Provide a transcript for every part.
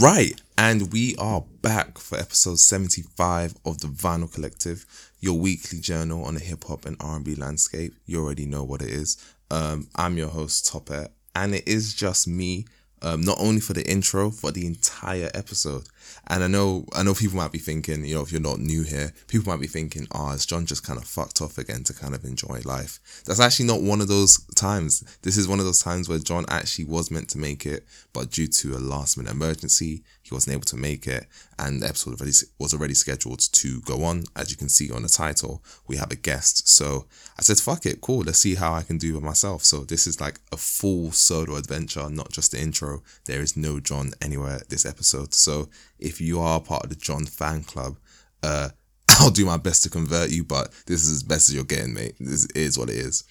Right, and we are back for episode 75 of the Vinyl Collective, your weekly journal on the hip hop and R&B landscape. You already know what it is. Um, I'm your host Tope, and it is just me um, not only for the intro, for the entire episode. And I know, I know people might be thinking, you know, if you're not new here, people might be thinking, oh, is John just kind of fucked off again to kind of enjoy life? That's actually not one of those times. This is one of those times where John actually was meant to make it, but due to a last minute emergency, he wasn't able to make it. And the episode was already scheduled to go on. As you can see on the title, we have a guest. So I said, fuck it, cool. Let's see how I can do it myself. So this is like a full solo adventure, not just the intro. There is no John anywhere this episode. So if you are part of the John fan club, uh, I'll do my best to convert you, but this is as best as you're getting, mate. This is what it is.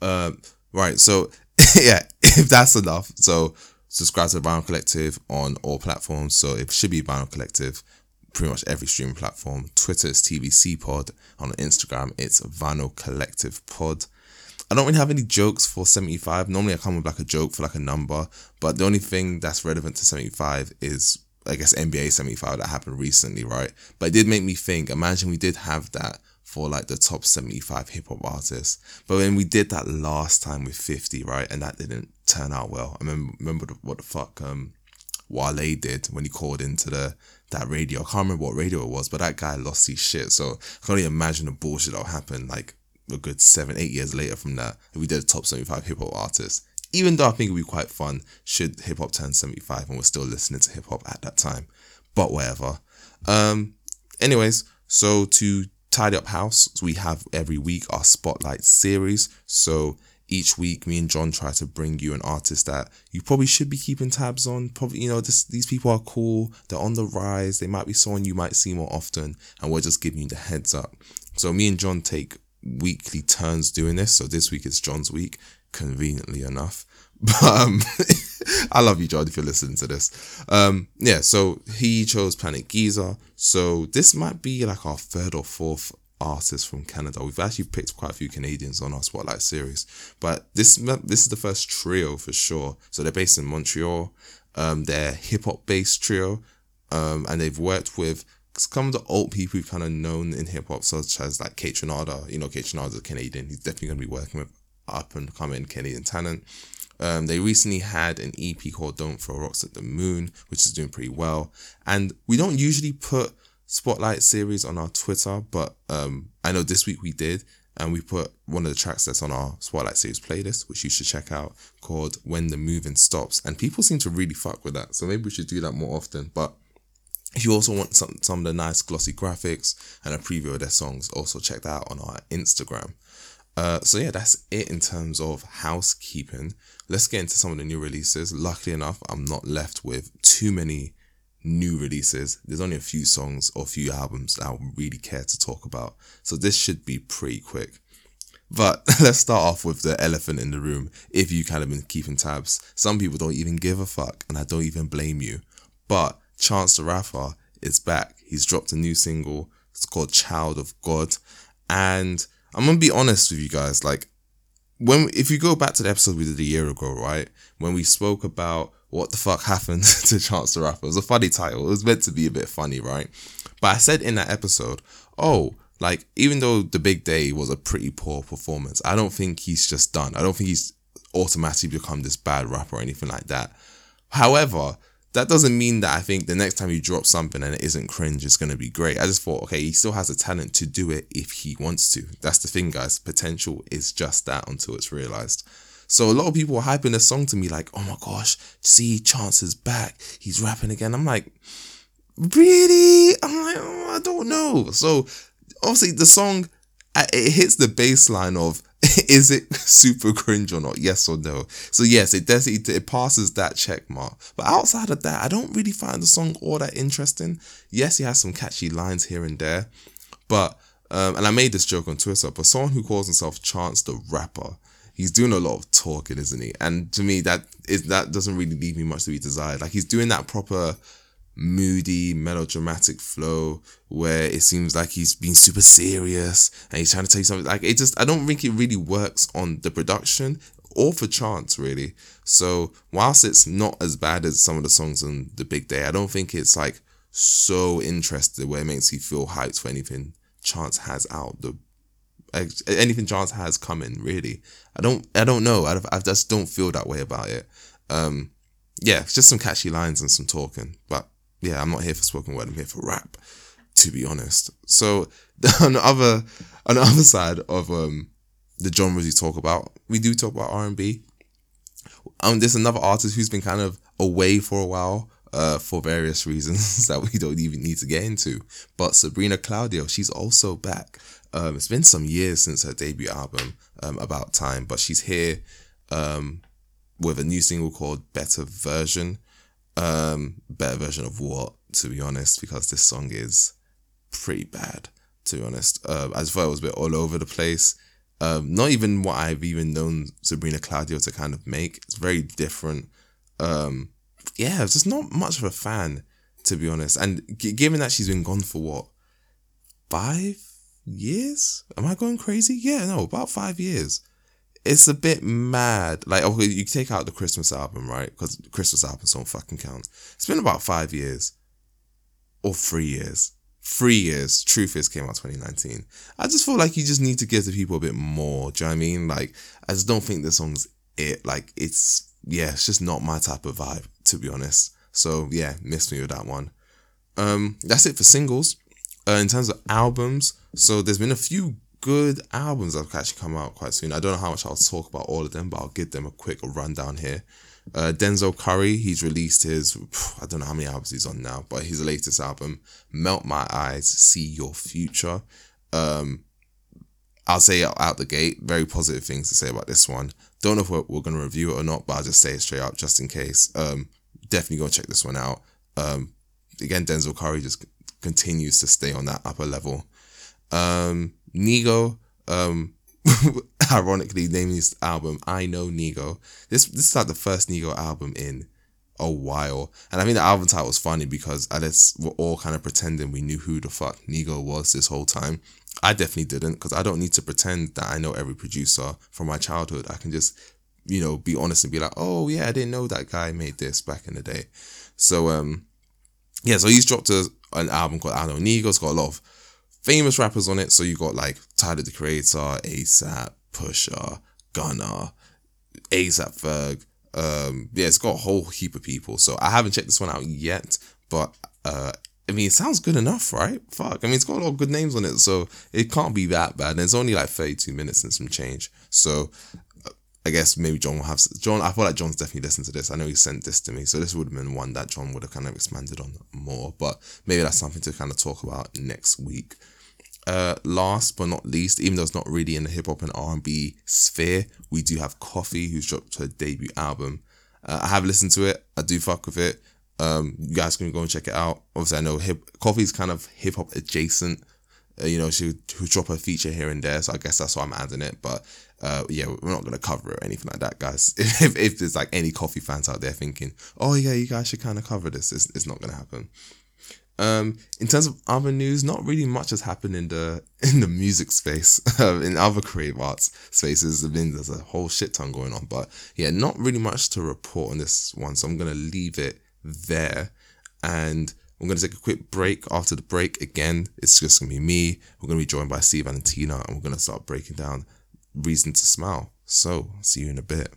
Um, right. So yeah, if that's enough. So subscribe to Vinyl Collective on all platforms. So it should be Vinyl Collective, pretty much every streaming platform. Twitter is TVC Pod. On Instagram, it's Vinyl Collective Pod. I don't really have any jokes for 75. Normally I come with like a joke for like a number, but the only thing that's relevant to 75 is I guess NBA 75 that happened recently, right? But it did make me think, imagine we did have that for like the top 75 hip hop artists. But when we did that last time with 50, right? And that didn't turn out well. I remember, what the fuck um, Wale did when he called into the that radio. I can't remember what radio it was, but that guy lost his shit. So I can only imagine the bullshit that'll happen like a good seven, eight years later from that. If we did a top 75 hip hop artists. Even though I think it would be quite fun should hip hop turn 75 and we're still listening to hip hop at that time. But whatever. Um, anyways, so to tidy up house, we have every week our spotlight series. So each week, me and John try to bring you an artist that you probably should be keeping tabs on. Probably, you know, this, these people are cool. They're on the rise. They might be someone you might see more often. And we're just giving you the heads up. So me and John take weekly turns doing this. So this week is John's week, conveniently enough. But um, I love you, John, if you're listening to this. Um, yeah, so he chose Planet Giza. So this might be like our third or fourth artist from Canada. We've actually picked quite a few Canadians on our Spotlight series, but this this is the first trio for sure. So they're based in Montreal. Um, they're hip hop based trio, um, and they've worked with some of the old people who've kind of known in hip hop, such as like Kaytranada. You know, Kaytranada's a Canadian. He's definitely going to be working with up and coming Canadian talent. Um, they recently had an EP called Don't Throw Rocks at the Moon, which is doing pretty well. And we don't usually put spotlight series on our Twitter, but um, I know this week we did. And we put one of the tracks that's on our Spotlight Series playlist, which you should check out, called When the Moving Stops. And people seem to really fuck with that. So maybe we should do that more often. But if you also want some, some of the nice glossy graphics and a preview of their songs, also check that out on our Instagram. Uh, so yeah, that's it in terms of housekeeping. Let's get into some of the new releases. Luckily enough, I'm not left with too many new releases. There's only a few songs or a few albums that I really care to talk about. So this should be pretty quick. But let's start off with the elephant in the room. If you kind of been keeping tabs, some people don't even give a fuck, and I don't even blame you. But Chance the Rapper is back. He's dropped a new single. It's called Child of God. And I'm gonna be honest with you guys, like when if you go back to the episode we did a year ago, right? When we spoke about what the fuck happened to Chance the Rapper. It was a funny title. It was meant to be a bit funny, right? But I said in that episode, oh, like even though the big day was a pretty poor performance, I don't think he's just done. I don't think he's automatically become this bad rapper or anything like that. However, that doesn't mean that I think the next time you drop something and it isn't cringe, it's going to be great. I just thought, okay, he still has the talent to do it if he wants to. That's the thing, guys. Potential is just that until it's realized. So a lot of people are hyping the song to me like, oh my gosh, see, Chance is back. He's rapping again. I'm like, really? I'm like, oh, I don't know. So obviously the song, uh, it hits the baseline of is it super cringe or not? Yes or no? So yes, it does. It, it passes that check mark. But outside of that, I don't really find the song all that interesting. Yes, he has some catchy lines here and there, but um, and I made this joke on Twitter. But someone who calls himself Chance the Rapper, he's doing a lot of talking, isn't he? And to me, that is that doesn't really leave me much to be desired. Like he's doing that proper moody, melodramatic flow where it seems like he's being super serious and he's trying to tell you something. Like it just, I don't think it really works on the production all for chance really. So whilst it's not as bad as some of the songs on the big day, I don't think it's like so interested where it makes you feel hyped for anything Chance has out the anything Chance has coming. Really, I don't I don't know. I, I just don't feel that way about it. Um, yeah, it's just some catchy lines and some talking, but yeah, I'm not here for spoken word. I'm here for rap, to be honest. So on the other on the other side of um the genres you talk about, we do talk about R and B. Um, there's another artist who's been kind of away for a while. Uh, for various reasons that we don't even need to get into. But Sabrina Claudio, she's also back. Um, it's been some years since her debut album, um, About Time, but she's here um, with a new single called Better Version. Um, better version of what, to be honest, because this song is pretty bad, to be honest. Uh, I just thought it was a bit all over the place. Um, not even what I've even known Sabrina Claudio to kind of make. It's very different. Um, yeah, it's just not much of a fan, to be honest. And g- given that she's been gone for what, five years? Am I going crazy? Yeah, no, about five years it's a bit mad. Like, okay, you take out the Christmas album, right? Because Christmas albums don't fucking count. It's been about five years or three years. Three years. Truth is came out 2019. I just feel like you just need to give the people a bit more. Do you know what I mean? Like, I just don't think this song's it. Like, it's, yeah, it's just not my type of vibe, to be honest. So, yeah, missed me with that one. Um, that's it for singles. Uh, in terms of albums, so there's been a few good albums that have actually come out quite soon. I don't know how much I'll talk about all of them, but I'll give them a quick rundown here. Uh, Denzel Curry, he's released his, I don't know how many albums he's on now, but his latest album, Melt My Eyez, See Your Future. Um, I'll say out the gate, very positive things to say about this one. Don't know if we're, we're going to review it or not, but I'll just say it straight up just in case. Um, definitely go check this one out. Um, again, Denzel Curry just continues to stay on that upper level. Um, Nigo, um, ironically naming this album I Know Nigo. This this is like the first Nigo album in a while. And I think the album title was funny because I just we're all kind of pretending we knew who the fuck Nigo was this whole time. I definitely didn't because I don't need to pretend that I know every producer from my childhood. I can just, you know, be honest and be like, oh yeah, I didn't know that guy made this back in the day. So um yeah, so he's dropped a, an album called I Know. It's got a lot of famous rappers on it. So you got like Tyler the Creator, ASAP, Pusha, Gunna, ASAP Ferg. Um, yeah, it's got a whole heap of people. So I haven't checked this one out yet, but uh, I mean, it sounds good enough, right? Fuck. I mean, it's got a lot of good names on it, so it can't be that bad. And it's only like 32 minutes and some change. So I guess maybe John will have John. I feel like John's definitely listened to this. I know he sent this to me, so this would have been one that John would have kind of expanded on more. But maybe that's something to kind of talk about next week. Uh, last but not least, even though it's not really in the hip hop and R and B sphere, we do have Koffee, who's dropped her debut album. Uh, I have listened to it. I do fuck with it. Um, you guys can go and check it out. Obviously, I know hip Koffee's kind of hip hop adjacent. Uh, you know, she who drop a feature here and there, so I guess that's why I'm adding it. But uh, yeah, we're not gonna cover it or anything like that, guys. If, if there's like any Koffee fans out there thinking, oh yeah, you guys should kind of cover this, it's, it's not gonna happen. Um, in terms of other news, not really much has happened in the in the music space. Uh, in other creative arts spaces, I mean, there's a whole shit ton going on. But yeah, not really much to report on this one. So I'm gonna leave it there, and I'm gonna take a quick break. After the break, again, it's just gonna be me. We're gonna be joined by Cee Valentina, and we're gonna start breaking down reason to smile. So see you in a bit.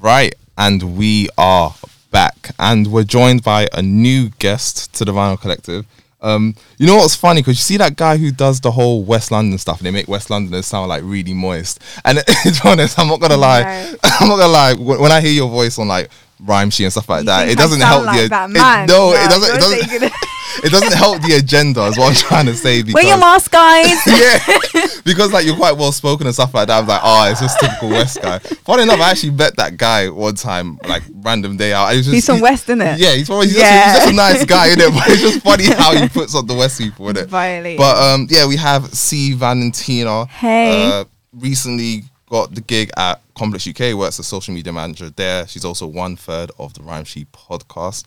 Right, and we are back, and we're joined by a new guest to the Vinyl Collective. Um, you know what's funny? Because you see that guy who does the whole West London stuff, and they make West Londoners sound like really moist. And to be honest, I'm not gonna lie. I'm not gonna lie. When I hear your voice on like Rhymeshe and stuff like you that, it doesn't help like the. It, no, it doesn't. It doesn't it doesn't help the agenda, is what I'm trying to say. Because, Wear your mask, guys. yeah, because like you're quite well spoken and stuff like that. I'm like, oh, it's just typical West guy. Funny enough, I actually met that guy one time, like random day out. Just, he's from West, isn't it? Yeah, he's, from, he's, yeah. Just, he's just a nice guy, isn't it? But it's just funny how he puts on the West people, isn't it? Violent. But um, yeah, we have Cee Valentina. Hey. Uh, recently got the gig at Complex UK, works as social media manager there. She's also one third of the Rhymeshe podcast.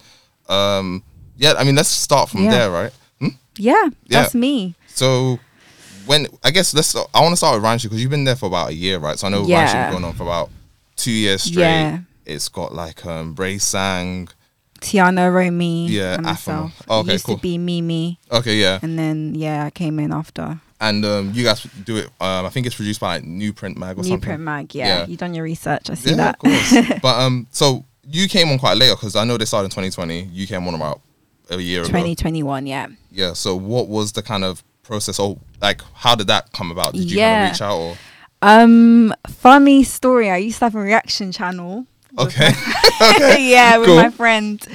Um, yeah, I mean, let's start from yeah. there, right? Hmm? Yeah, that's me. So, when I guess let's. I want to start with Rhyme because you've been there for about a year, right? So I know Rhyme Yeah. been going on for about two years straight. Yeah. It's got like um Bray Sang. Tiana, Romy, Yeah, and myself. Okay, it used cool. to be Mimi, Okay, yeah. and then yeah, I came in after. And um, you guys do it. Um, I think it's produced by like, New Print Mag or New something. Print Mag, yeah. Yeah. You done your research. I see yeah, that. of course. but um, so you came on quite later because I know they started in 2020. You came on about a year ago. 2021, yeah. Yeah. So what was the kind of process? Or like, how did that come about? Did you Yeah. kind of reach out or? Um, funny story. I used to have a reaction channel. With Okay. yeah, with Cool. my friend.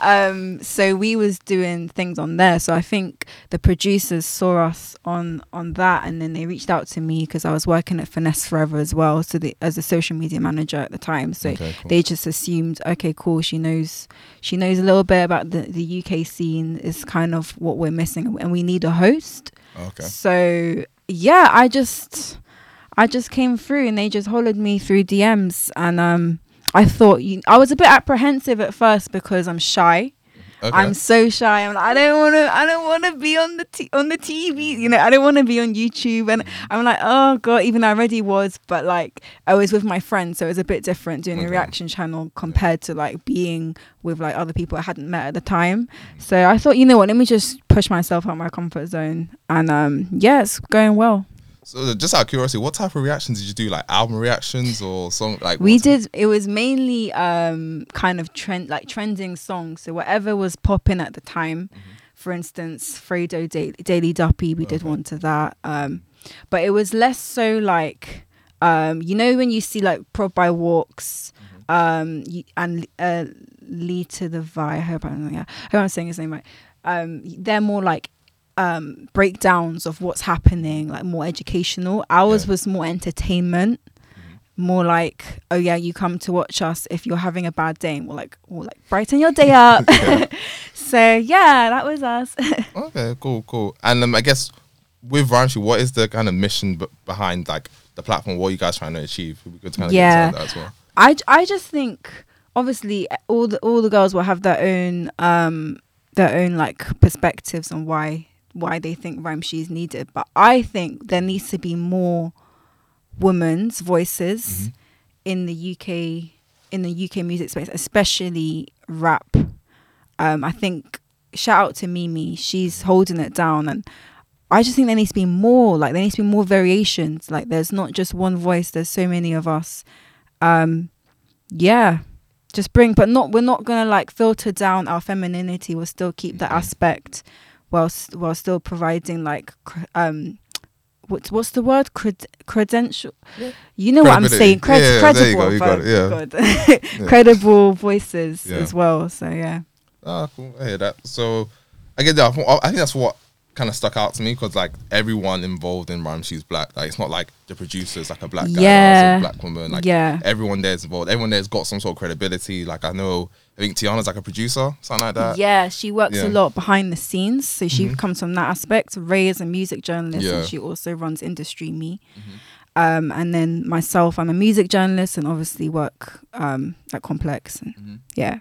Um, so we was doing things on there. So I think the producers saw us on on that, and then they reached out to me because I was working at Finesse Forever as well. So the, as a social media manager at the time, so Okay, cool. they just assumed, okay, cool. She knows she knows a little bit about the the UK scene. Is kind of what we're missing, and we need a host. Okay. So yeah, I just I just came through and they just hollered me through DMs and um I thought you I was a bit apprehensive at first because I'm shy. Okay. I'm so shy. I'm like, I don't want to. I don't want to be on the t- on the TV. You know, I don't want to be on YouTube. And I'm like, oh god. Even though I already was, but like I was with my friends, so it was a bit different doing Okay. a reaction channel compared to like being with like other people I hadn't met at the time. So I thought, you know what? Let me just push myself out my comfort zone. And um, yeah, it's going well. So just out of curiosity, what type of reactions did you do? Like album reactions or song? Like We did. It was mainly um kind of trend, like trending songs. So whatever was popping at the time. For instance, Fredo da- Daily Duppy, we did one to that. Um, but it was less so like, um, you know, when you see like Prod by Walks, um, you, and uh, Lead to the Vi. I hope I'm, yeah, I hope I'm saying his name right. Um, they're more like um breakdowns of what's happening, like more educational. Ours Yeah. was more entertainment more like, oh yeah, you come to watch us if you're having a bad day, and we're like, we'll like brighten your day up. so yeah, that was us. Okay, cool, cool. And um, I guess with Rhyme what is the kind of mission b- behind like the platform? What are you guys trying to achieve? It'd be good to kind of Yeah. get that as well. I, I just think obviously all the all the girls will have their own um their own like perspectives on why why they think Rhymeshe is needed, but I think there needs to be more women's voices in the UK in the UK music space, especially rap. Um, I think shout out to Mimi, she's holding it down, and I just think there needs to be more. Like there needs to be more variations. Like there's not just one voice. There's so many of us. Um, yeah, just bring, but not. We're not gonna like filter down our femininity. We'll still keep that Mhm. aspect, whilst while still providing like um. What's what's the word? Cred- credential. Yeah. You know what I'm saying. Cred- Yeah, there credible. you go, it, yeah. good. Yeah. credible voices Yeah. as well. So yeah. Ah, cool. I hear that. So I get that. I think that's what kind of stuck out to me because like everyone involved in Rhymeshe's Black. Like it's not like the producer's like a black guy, Yeah. or a black woman. Like yeah. everyone there's involved. Everyone there's got some sort of credibility. Like I know, I think Tiana's like a producer, something like that. yeah, she works yeah. a lot behind the scenes, so she Mhm. comes from that aspect. Ray is a music journalist, Yeah. and she also runs Industry Me. Mhm. Um, and then myself, I'm a music journalist, and obviously work um, at Complex. And Mhm. yeah,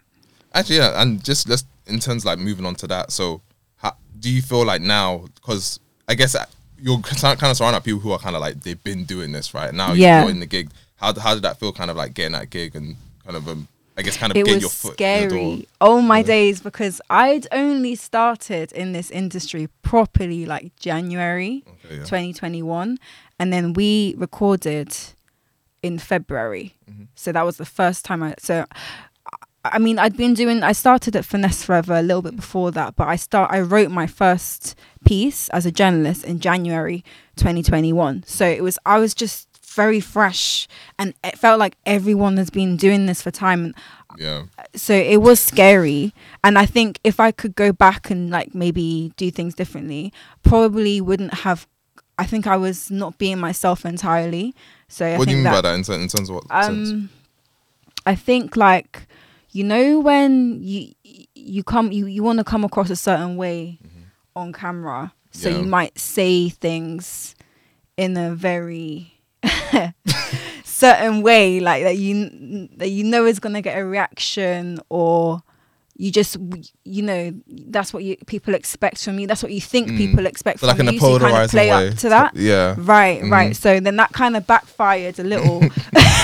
Actually, yeah, and just let's in terms like moving on to that. So, how, do you feel like now? Because I guess you're kind of surrounded by people who are kind of like they've been doing this right now. Yeah. you're in the gig. How how did that feel? Kind of like getting that gig and kind of um, I guess kind of it get was your foot in the door. scary. Oh my Yeah. days, because I'd only started in this industry properly like January. Okay, yeah. 2021 and then we recorded in february Mhm. so that was the first time i so I- i mean i'd been doing i started at finesse forever a little bit before that but i start i wrote my first piece as a journalist in january 2021 so it was i was just very fresh and it felt like everyone has been doing this for time yeah. so it was scary and i think if i could go back and like maybe do things differently probably wouldn't have i think i was not being myself entirely so I what do you think mean that, by that in, ter- in terms of what sense? um i think like you know when you you come you, you want to come across a certain way on camera so Yeah. you might say things in a very certain way like that you that you know is going to get a reaction or you just you know that's what you people expect from you that's what you think Mm. people expect So like from in a you so you kind of play way. up to that Yeah. right Mhm. right so then that kind of backfired a little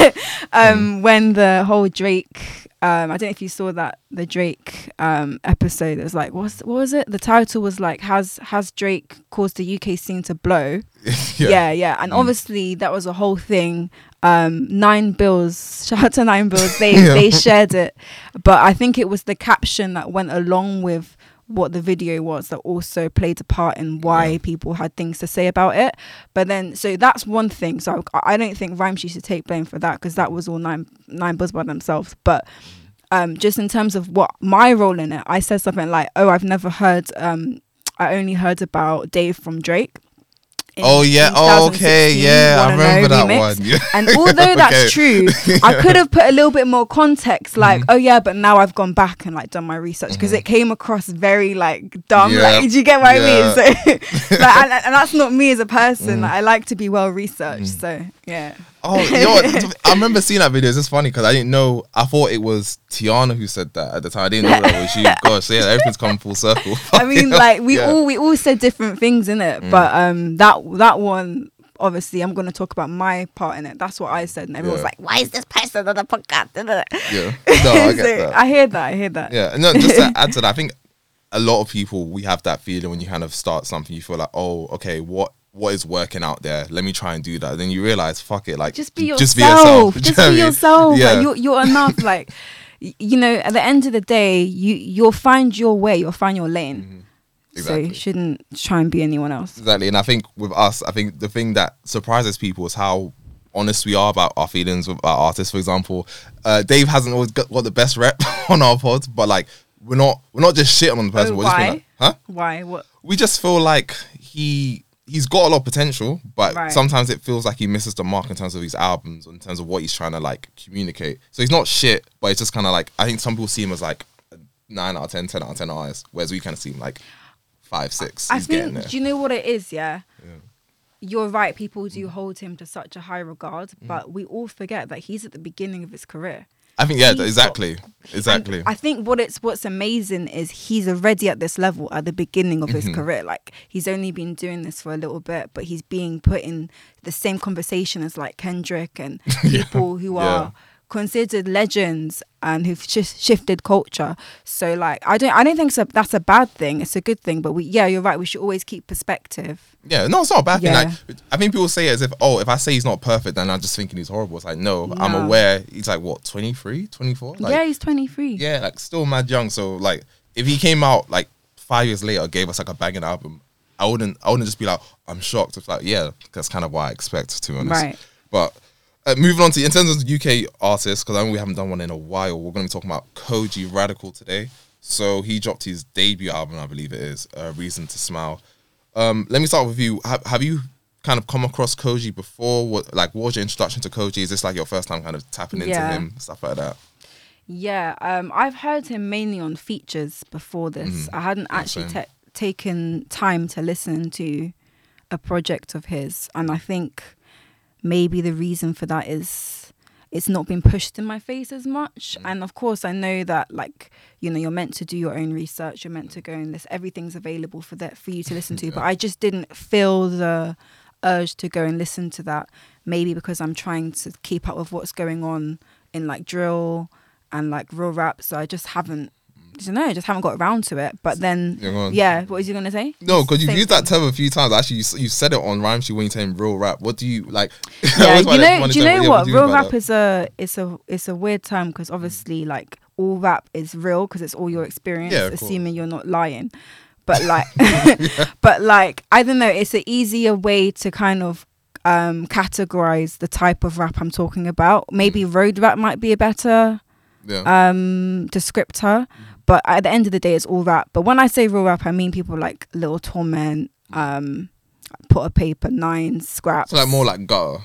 Mm. um when the whole drake um i don't know if you saw that the drake um episode it was like what's what was it the title was like has has drake caused the uk scene to blow yeah. Yeah, and Mm. obviously that was a whole thing. Um nine bills shout out to nine bills. They Yeah. they shared it. But i think it was the caption that went along with what the video was that also played a part in why Yeah. people had things to say about it. But then so that's one thing. So i, I don't think rhymes should take blame for that because that was all nine nine bills by themselves. But um just in terms of what my role in it i said something like oh i've never heard um i only heard about dave from drake Oh yeah. Oh okay. Yeah, I remember that remix. one. Yeah. And although that's true, I could have put a little bit more context, like, Mhm. oh yeah, but now I've gone back and like done my research because Mhm. it came across very like dumb. Yeah. Like, do you get what Yeah. I mean? So, like, and, and that's not me as a person. Mm. Like, I like to be well researched. Mm. So yeah, Oh, you know what? I remember seeing that video. It's just funny because I didn't know. I thought it was Tiana who said that at the time. I didn't know that was you. Gosh, yeah, everything's come full circle. I mean, like we Yeah. all we all said different things in it, Mm. but um, that that one. Obviously, I'm going to talk about my part in it. That's what I said, and everyone's Yeah. like, "Why is this person on the podcast?" Yeah. No, I get So, that. I hear that. I hear that. Yeah, no, just to add to that, I think a lot of people we have that feeling when you kind of start something, you feel like, oh, okay, what what is working out there? Let me try and do that. Then you realize, fuck it, like just be yourself. just be yourself. Just you know be yourself. Yeah. Like, you're, you're enough. like you know, at the end of the day, you you'll find your way. You'll find your lane. Mhm. So you shouldn't try and be anyone else. Exactly. And I think with us, I think the thing that surprises people is how honest we are about our feelings with our artists. For example, uh, Dave hasn't always got, got the best rep on our pods, but like we're not we're not just shitting on the person. Oh, we're just being why? like, huh? Why? What? We just feel like he he's got a lot of potential, but Right. sometimes it feels like he misses the mark in terms of his albums, in terms of what he's trying to like communicate. So he's not shit, but it's just kind of like I think some people see him as like nine out of 10, 10 out of ten artist, whereas we kind of see him like five, six. I think. Do you know what it is? Yeah. Yeah. You're right. People Mm. do hold him to such a high regard, but we all forget that he's at the beginning of his career. I think yeah, He's exactly, exactly. I think what it's what's amazing is he's already at this level at the beginning of his Mhm. career. Like he's only been doing this for a little bit, but he's being put in the same conversation as like Kendrick and people who Yeah. Considered legends and who've just shifted culture. So like I don't I don't think so that's a bad thing. It's a good thing. But we yeah, you're right. We should always keep perspective. yeah, no, it's not a bad Yeah. thing. Like, I think people say it as if, oh, if I say he's not perfect, then I'm just thinking he's horrible. It's like, no, I'm aware he's like what 23, 24. Like, yeah, he's 23. yeah, like still mad young. So like, if he came out like five years later, gave us like a banging album, I wouldn't, I wouldn't just be like, I'm shocked. It's like, yeah, that's kind of what I expect to be honest. Right. But uh, moving on to in terms of UK artists, because I know we haven't done one in a while. We're going to be talking about Kojey Radical today. So he dropped his debut album, I believe it is, uh, Reason to Smile. Um, let me start with you. Have, have you kind of come across Kojey before? What like what was your introduction to Koji? Is this like your first time kind of tapping into Yeah. him, stuff like that? Yeah, um, I've heard him mainly on features before this. Mhm. I hadn't actually ta taken time to listen to a project of his, and I think maybe the reason for that is it's not been pushed in my face as much. Mm. And of course, I know that like you know you're meant to do your own research. You're meant to go and list. Everything's available for that for you to listen to. Yeah. But I just didn't feel the urge to go and listen to that. Maybe because I'm trying to keep up with what's going on in like drill and like real rap. So I just haven't. I don't know. I just haven't got around to it. But then, Yeah, yeah. What was you gonna say? No, because you've used that term a few times. Actually, you, you said it on Rhyme Sheet when you saying real rap. What do you like? Yeah, you know, do you know yeah, what? Real rap that? is a it's a it's a weird term because obviously like all rap is real because it's all your experience, Yeah, assuming you're not lying. But like, but like, I don't know. It's an easier way to kind of um categorize the type of rap I'm talking about. Maybe road rap might be a better Yeah. um descriptor but at the end of the day it's all rap but when i say real rap i mean people like little torment um Potter Payper nine scraps so like more like gutter.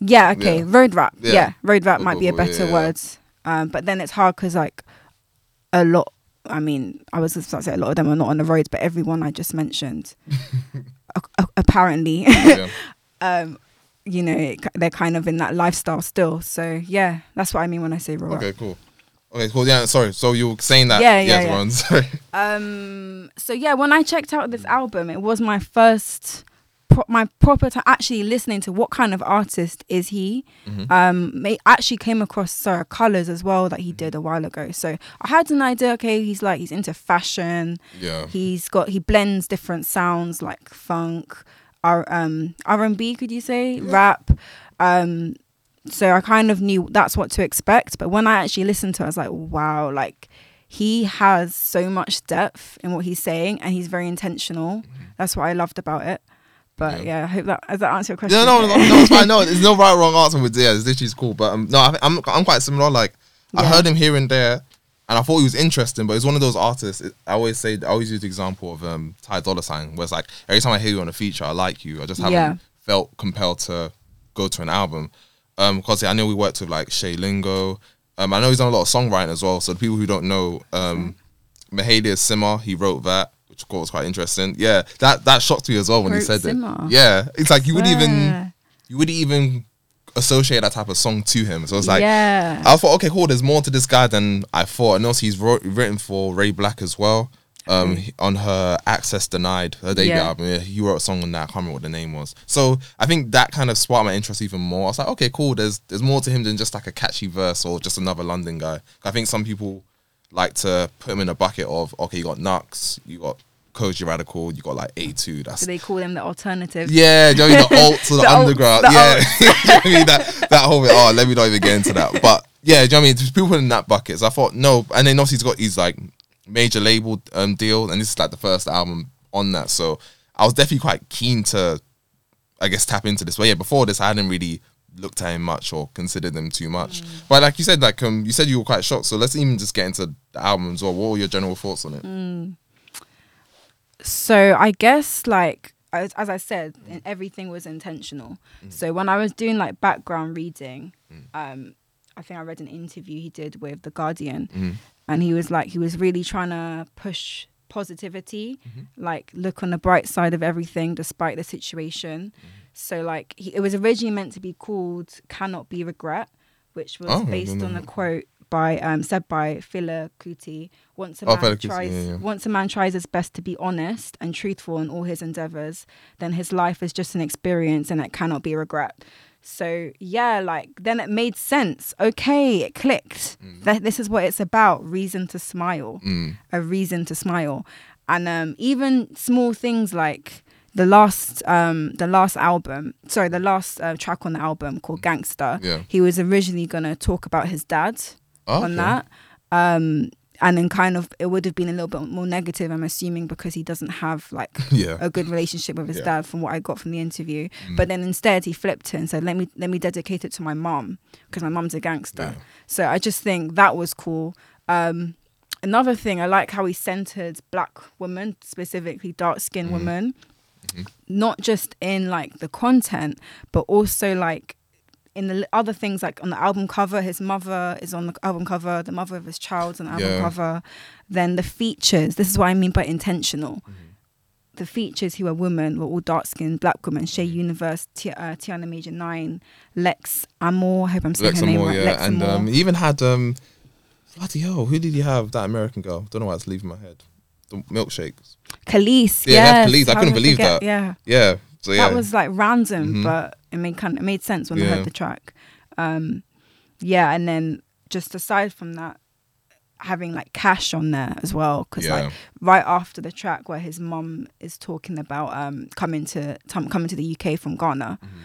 yeah okay Yeah. road rap Yeah. yeah, road rap might be a better yeah, word um but then it's hard because like a lot i mean i was about to say a lot of them are not on the roads but everyone i just mentioned a- a- apparently um you know it, they're kind of in that lifestyle still so yeah that's what i mean when i say real rap Okay, cool. Okay, cool. Yeah, sorry. So you were saying that? Yeah, yeah, go yeah. on, Sorry. Um. So yeah, when I checked out this album, it was my first, pro- my proper time actually listening to what kind of artist is he. Mhm. Um. ma- actually came across Sarah Colors as well that he did a while ago. So I had an idea. Okay, he's like he's into fashion. Yeah. He's got he blends different sounds like funk, R um R and B. Could you say rap? Um. So I kind of knew that's what to expect. But when I actually listened to it, I was like, wow, like he has so much depth in what he's saying and he's very intentional. That's what I loved about it. But Mm-hmm. Yeah. yeah, I hope that does that answer your question. Yeah, no, no, no, it's fine. No, there's no right or wrong answer with yeah. It's literally cool, but um, no, I, I'm I'm quite similar. Like I heard him here and there, and I thought he was interesting, but he's one of those artists. it- I always say, I always use the example of um Ty Dolla Sign, where it's like every time I hear you on a feature, I like you. I just haven't Yeah. felt compelled to go to an album. Um, because I know we worked with like Shay Lingo. Um, I know he's done a lot of songwriting as well. So the people who don't know, um, Mahalia Simmer, he wrote that, which of course was quite interesting. Yeah, that that shocked me as well when he said Simmer? it. Yeah, it's like you wouldn't even you wouldn't even associate that type of song to him. So it's like yeah. I thought, okay, cool. There's more to this guy than I thought. And also, he's wrote, written for Ray BLK as well. Um, he- on her Access Denied, her debut Yeah. album, yeah, he wrote a song on that. I can't remember what the name was. So I think that kind of sparked my interest even more. I was like, okay, cool. There's there's more to him than just like a catchy verse or just another London guy. I think some people like to put him in a bucket of okay, you got Knucks, you got Kojey Radical, you got like A2. That's Do they call them the alternative? yeah, do you know what I mean? the alt to the, The underground. the yeah, Do you know what I mean? that that whole bit. Oh, let me not even get into that. But yeah, do you know what I mean? Just people in that bucket. So I thought no, and then obviously he's got his like major label um deal, and this is like the first album on that. So I was definitely quite keen to, I guess, tap into this. But yeah, before this, I hadn't really looked at him much or considered him too much. But like you said, like um, you said you were quite shocked. So let's even just get into the album as well. What were your general thoughts on it? So I guess like as, as I said, in- everything was intentional. So when I was doing like background reading, um, I think I read an interview he did with the Guardian, Mhm. And he was like he was really trying to push positivity, like look on the bright side of everything despite the situation. So like he, it was originally meant to be called "Cannot Be Regret," which was Oh, based don't on a quote by um, said by Fela Kuti. Once a Oh, man Kuti, tries, yeah, yeah. once a man tries his best to be honest and truthful in all his endeavors, then his life is just an experience and it cannot be regret. So yeah, like then it made sense. Okay, it clicked. That this is what it's about. Reason to smile. Mm. A reason to smile. And um, even small things like the last um the last album sorry the last uh, track on the album called gangster Yeah. he was originally gonna talk about his dad Oh, on okay. that. Um, and then kind of it would have been a little bit more negative, I'm assuming, because he doesn't have like Yeah. a good relationship with his Yeah. Mm. dad from what I got from the interview. But then instead he flipped it and said, Let me let me dedicate it to my mom because my mom's a gangster. Yeah. So I just think that was cool. Um another thing, I like how he centered black women, specifically dark skinned Mm-hmm. women, not just in like the content, but also like in the other things like on the album cover his mother is on the album cover the mother of his child's on the album Yeah. cover then the features this is what i mean by intentional Mm-hmm. the features who are women were all dark skinned black women Shae Universe Ti- uh, Tiana Major9 lex amor i hope i'm saying Lex her name right yeah, lex and amor um, he even had um, bloody hell, who did he have? That American girl. Don't know why it's leaving my head. The milkshakes. Kelis, Yeah, yes, Kelis. I how couldn't believe forget? that. yeah Yeah. So yeah, that was like random, Mhm. but it made kind of, it made sense when I heard the track. Um, yeah, and then just aside from that, having like Cashh on there as well, because Yeah. like right after the track where his mum is talking about um coming to tom- coming to the UK from Ghana, Mm-hmm.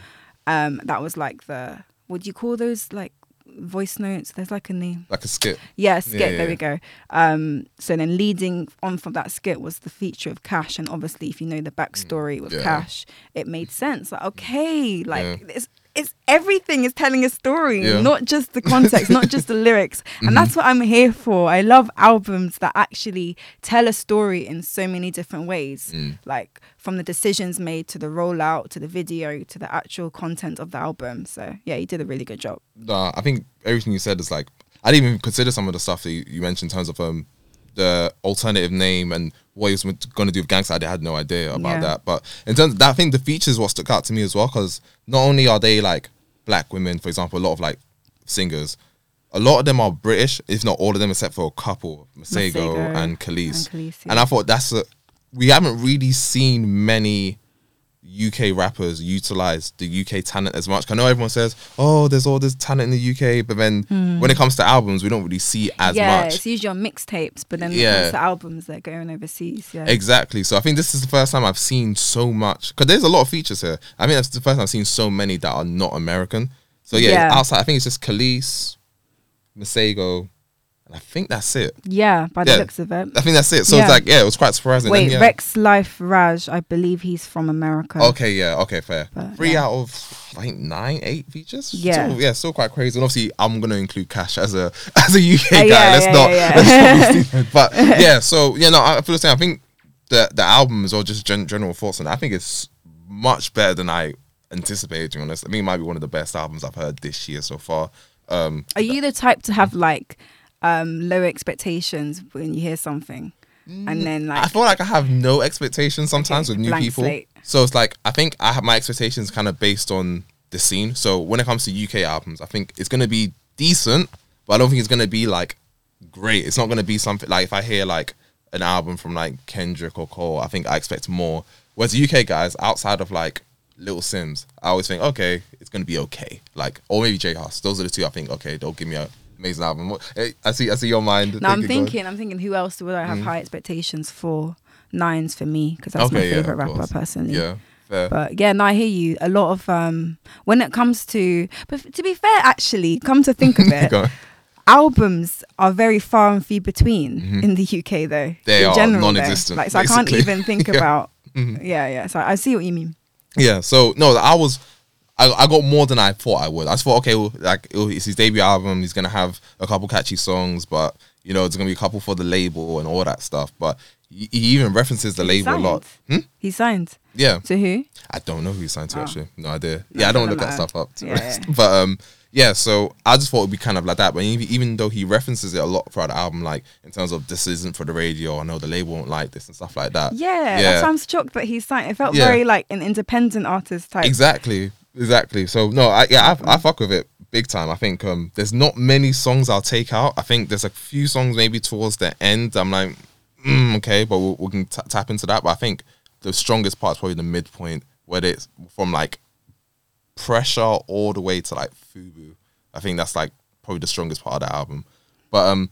um that was like the what do you call those like voice notes? There's like a name. like a skit. Yeah, skit. Yeah, there yeah. we go. Um, so then leading on from that skit was the feature of Cashh, and obviously, if you know the backstory with Mm, yeah. Cashh, it made sense. Like, okay, like it's it's everything is telling a story, Yeah. not just the context, not just the lyrics, and that's what I'm here for. I love albums that actually tell a story in so many different ways, Mm. like from the decisions made to the rollout to the video to the actual content of the album. So yeah, you did a really good job. Nah, I think everything you said is like I didn't even consider some of the stuff that you, you mentioned in terms of um the alternative name and what he was going to do with gangster. I had no idea about Yeah. that. But in terms of that, thing, the features what stuck out to me as well because not only are they like black women, for example, a lot of like singers a lot of them are British, if not all of them, except for a couple, Masego, Masego and Kelis. and Kelis, And. I thought that's a we haven't really seen many UK rappers utilize the UK talent as much. I know everyone says, "Oh, there's all this talent in the UK," but then hmm. when it comes to albums, we don't really see as yeah, much. it's usually on mixtapes, but then when Yeah. it comes to albums, they're going overseas. Yeah, Exactly. So I think this is the first time I've seen so much because there's a lot of features here. I mean, that's the first time I've seen so many that are not American. So yeah, Yeah. outside I think it's just Kelis, Masego, I think that's it. yeah, by the Yeah. looks of it. I think that's it. So it's like yeah, it was quite surprising. Wait, yeah. Rexx Life Raj, I believe he's from America. Okay, yeah, okay, fair. But, Three yeah. out of I think nine, eight features. Yeah. Still- yeah, still quite crazy. And obviously, I'm gonna include Cashh as a as a UK Uh, guy. yeah, let's yeah, not. yeah, let's not. But yeah, so yeah, no, I feel the same. I think the the albums or just gen- general thoughts on it, I think it's much better than I anticipated. To be honest, I think it might be one of the best albums I've heard this year so far. Um, Are you the type to have like um low expectations when you hear something, and then like I feel like I have no expectations sometimes Okay, with new people. slate. So it's like I think I have my expectations kind of based on the scene. So when it comes to UK albums, I think it's gonna be decent, but I don't think it's gonna be like great. It's not gonna be something like if I hear like an album from like Kendrick or Cole, I think I expect more. Whereas UK guys, outside of like Little Simz, I always think okay, it's gonna be okay. Like or maybe J Hus. Those are the two I think okay, they'll give me a amazing album. What- eh, I see, I see your mind. now I'm going. thinking, I'm thinking, who else would I have high expectations for? Nines for me because that's my Okay, yeah, favorite of rapper course. personally. Yeah, fair. But yeah, no, I hear you. A lot of um when it comes to, but to be fair, actually, come to think of it, albums are very far and few between in the UK though. Mm-hmm. They are general, non-existent, Like so, I can't even think Yeah. about. Mhm. Yeah, yeah. So I see what you mean. Yeah, so no, I was, I, I got more than I thought I would. I just thought, okay, well, like it's his debut album. He's gonna have a couple catchy songs, but you know, there's gonna be a couple for the label and all that stuff. But he, he even references the He label a lot. Hmm? He signed Yeah, to who? I don't know who he signed to Oh. actually. No idea. No, yeah, I don't look that stuff up. Yeah. But um, yeah. So I just thought it'd be kind of like that. But even, even though he references it a lot throughout the album, like in terms of this isn't for the radio, I know the label won't like this and stuff like that. Yeah, Yeah. that's why I'm shocked that he signed. It felt Yeah. very like an independent artist type. Exactly, exactly. So no, I yeah, I, I fuck with it big time. I think um, there's not many songs I'll take out. I think there's a few songs maybe towards the end. I'm like, mm, okay, but we'll, we can t- tap into that. But I think the strongest part is probably the midpoint, where it's from like pressure all the way to like Fubu. I think that's like probably the strongest part of the album. But um,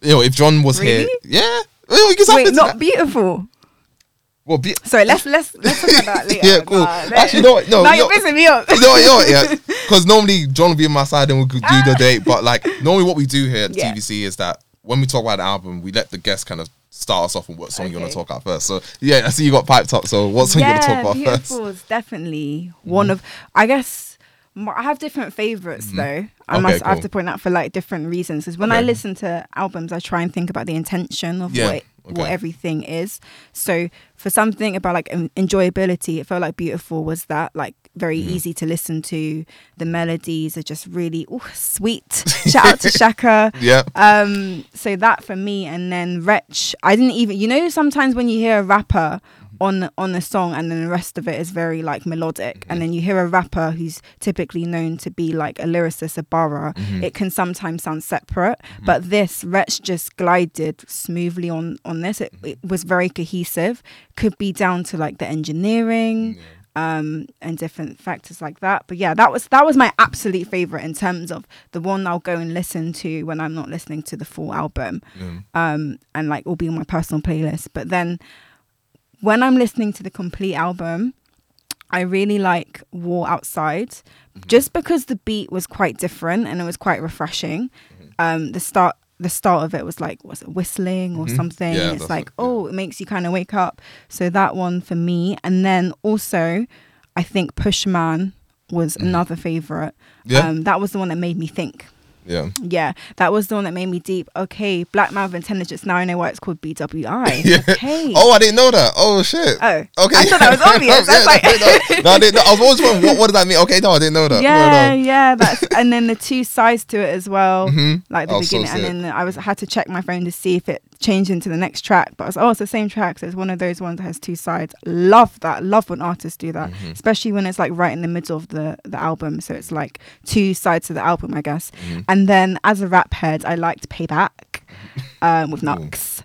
you know, if John was here, yeah, well, we can tap Wait, not that. beautiful. Well, be- Sorry, let's let's let's talk about that later. Yeah, cool. Nah, Actually, no, no, now you're pissing me off. know know yeah. Because normally John will be on my side and we could do the ah. date. But like normally what we do here at Yeah. TVC is that when we talk about the album, we let the guest kind of start us off on what song you want to talk about first. So yeah, I see you got piped up. So what song you want to talk about beautiful first? Is definitely one of. I guess I have different favorites mm-hmm. though. I Okay, must I have to point out for like different reasons. Because when I listen to albums, I try and think about the intention of Yeah, what it, what everything is. So for something about like enjoyability, it felt like beautiful was that like very Mm-hmm. easy to listen to. The melodies are just really ooh, sweet. Shout out to Shakka. Yeah. Um, so that for me, and then Wretch. I didn't even, you know, sometimes when you hear a rapper on on a song, and then the rest of it is very like melodic, and then you hear a rapper who's typically known to be like a lyricist, a borrower, it can sometimes sound separate. But this Wretch just glided smoothly on on this. It, it was very cohesive. Could be down to like the engineering um and different factors like that but yeah that was that was my absolute favorite in terms of the one i'll go and listen to when i'm not listening to the full album Mm. um and like will be on my personal playlist but then when i'm listening to the complete album i really like war outside Mm-hmm. just because the beat was quite different and it was quite refreshing Mm-hmm. um the start the start of it was like was it whistling or Mhm. something Yeah, it's like what- yeah. oh it makes you kind of wake up so that one for me and then also i think pushman was another favorite Mm-hmm. Yeah. um that was the one that made me think Yeah. yeah that was the one that made me deep okay black man mouth intelligence now i know why it's called bwi Yeah. okay Oh, I didn't know that. Oh shit. Oh, Okay. I thought that was obvious. Was Yeah, like- no, no, no, I didn't know. I was always wondering what, what does that mean. Okay, no, I didn't know that. Yeah, no. yeah, that's and then the two sides to it as well, Mhm. like the Oh, beginning, and then I was I had to check my phone to see if it changed into the next track, but I was oh, it's the same track. So it's one of those ones that has two sides. Love that. Love when artists do that, Mhm. especially when it's like right in the middle of the the album. So it's like two sides to the album, I guess. Mhm. And then as a rap head, I liked Payback um, with Ooh, Knucks.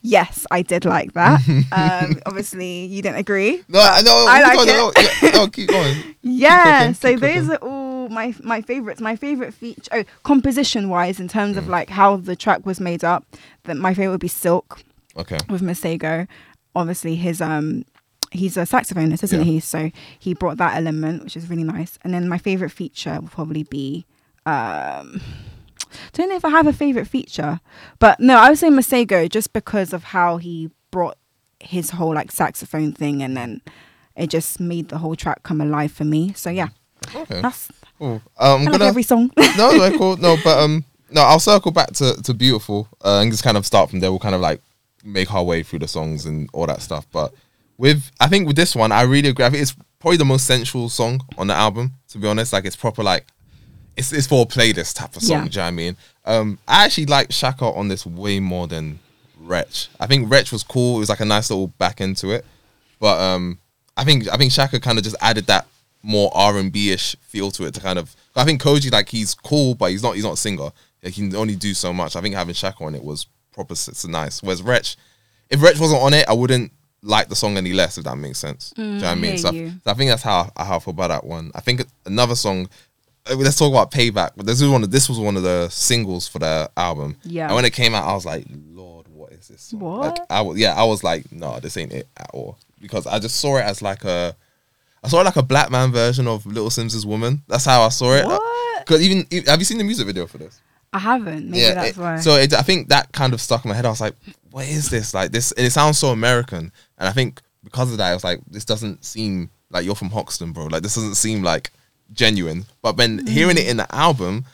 Yes, I did like that. um, obviously, you didn't agree. No, I know. I keep like going, no, yeah, no, keep going. Yeah, cooking, so keep those cooking. are all my my favorites. My favorite feature, oh, composition wise, in terms Mm. of like how the track was made up, that my favorite would be Silk Okay. with Masego. Obviously, his um, he's a saxophonist, isn't Yeah. he? So he brought that element, which is really nice. And then my favorite feature will probably be um. Don't know if I have a favorite feature, but no, I would say Masego just because of how he brought his whole like saxophone thing, and then it just made the whole track come alive for me. So yeah, Okay. that's Cool. Um, I'm I gonna. every song. no, no, cool. No, but um, no, I'll circle back to to beautiful uh, and just kind of start from there. We'll kind of like make our way through the songs and all that stuff. But with, I think with this one, I really agree. I think it's probably the most sensual song on the album. To be honest, like it's proper like. It's, it's for a playlist type of song, Yeah. do you know what I mean? Um, I actually like Shakka on this way more than Wretch. I think Wretch was cool. It was like a nice little back into it. But um, I think I think Shakka kind of just added that more R and B ish feel to it to kind of. I think Kojey like he's cool, but he's not he's not a singer. Like, he can only do so much. I think having Shakka on it was proper s- s- nice. Whereas Wretch, if Wretch wasn't on it, I wouldn't like the song any less. If that makes sense. do you know what I mean? So, you. so I think that's how I, how I feel about that one. I think another song. uh, Let's talk about Payback. But this was one of this was one of the singles for the album. Yeah. And when it came out, I was like, Lord, what is this? Song? What? Like, I was yeah, I was like, no, this ain't it at all. Because I just saw it as like a, I saw like a black man version of Little Simz's Woman. That's how I saw it. What? Because even have you seen the music video for this? I haven't. Maybe that's it- why. So it, I think that kind of stuck in my head. I was like, what is this? Like this, and it sounds so American. And I think because of that, I was like, this doesn't seem like you're from Hoxton, bro. Like this doesn't seem like genuine. But then hearing it in the album,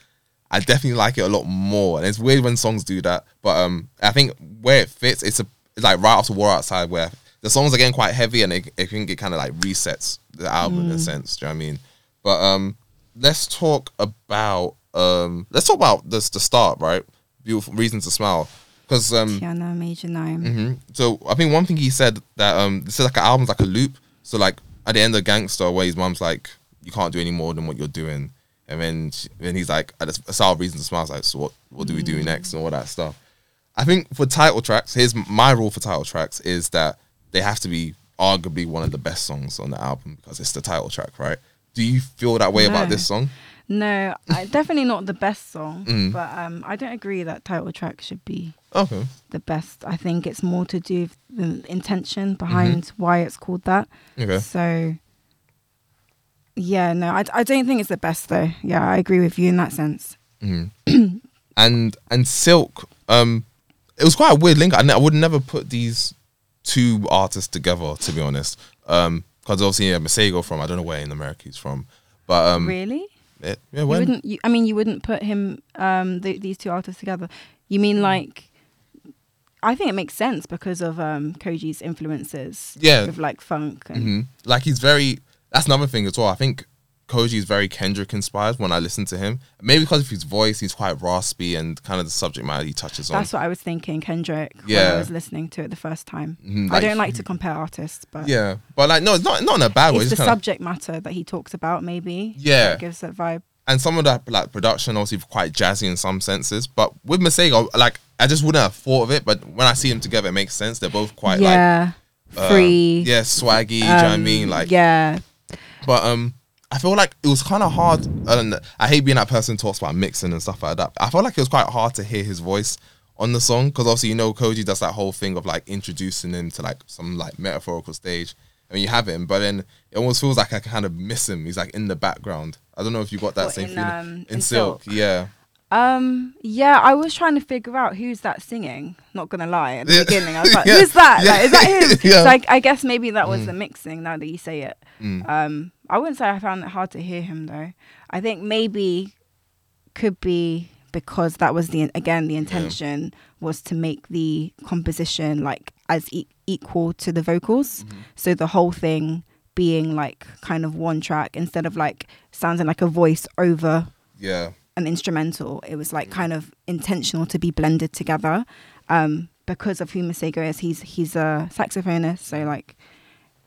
I definitely like it a lot more. And it's weird when songs do that. But um, I think where it fits, it's a it's like right after War Outside, where the songs are getting quite heavy, and it, it think it kind of like resets the album in a sense. Do you know what I mean? But um, let's talk about um, let's talk about this the start, right? Beautiful reasons to smile, because um, Tiana Major9. mm-hmm. So I think one thing he said that um this is like an album's like a loop. So like at the end of Gangsta, where his mom's like, you can't do any more than what you're doing, and then she, then he's like, at a solid reason to smile. Like, so what what do we do next and all that stuff. I think for title tracks, here's my rule for title tracks is that they have to be arguably one of the best songs on the album because it's the title track, right? Do you feel that way about this song? No, I, definitely not the best song. Mm. But um, I don't agree that title track should be Okay. the best. I think it's more to do with the intention behind why it's called that. Okay. So, yeah, no, I, I don't think it's the best though. Yeah, I agree with you in that sense. Mhm. and and Silk, um, it was quite a weird link. I, ne- I would never put these two artists together, to be honest. Um, because obviously yeah, Masego from I don't know where in America he's from, but um, really? it- yeah, You wouldn't? You, I mean, you wouldn't put him, um, th these two artists together. You mean like? I think it makes sense because of um Kojey's influences. Yeah. with like funk and Mhm. like he's very. That's another thing as well. I think Kojey is very Kendrick inspired when I listen to him. Maybe because of his voice, he's quite raspy and kind of the subject matter he touches on. That's what I was thinking, Kendrick. when Yeah. I was listening to it the first time. Mhm, I don't like to compare artists, but Yeah, but like no, it's not not in a bad way. it's the subject matter that he talks about. Maybe Yeah. gives that vibe. and some of that like production obviously quite jazzy in some senses. But with Masego, like I just wouldn't have thought of it. But when I see them together, it makes sense. They're both quite yeah, like uh, free. yeah, swaggy. do you know what I um, mean? Like, yeah, but um, I feel like it was kind of hard. And I hate being that person who talks about mixing and stuff like that. I felt like it was quite hard to hear his voice on the song because obviously you know Kojey does that whole thing of like introducing him to like some like metaphorical stage. I mean, you have him, but then it almost feels like I kind of miss him. He's like in the background. I don't know if you got that What, same in, feeling um, in in Silk. Silk? Yeah. Um, yeah, I was trying to figure out who's that singing. Not gonna lie, at the Yeah. beginning, I was like, Yeah. "Who's that? Yeah. Like, is that him?" Yeah. So I, I guess maybe that was the mixing. Now that you say it, Mm. um, I wouldn't say I found it hard to hear him though. I think maybe could be because that was the again the intention was to make the composition like as e- equal to the vocals. So the whole thing being like kind of one track instead of like sounding like a voice over Yeah. An instrumental. It was like kind of intentional to be blended together. Um, because of who Masego is, he's he's a saxophonist, so like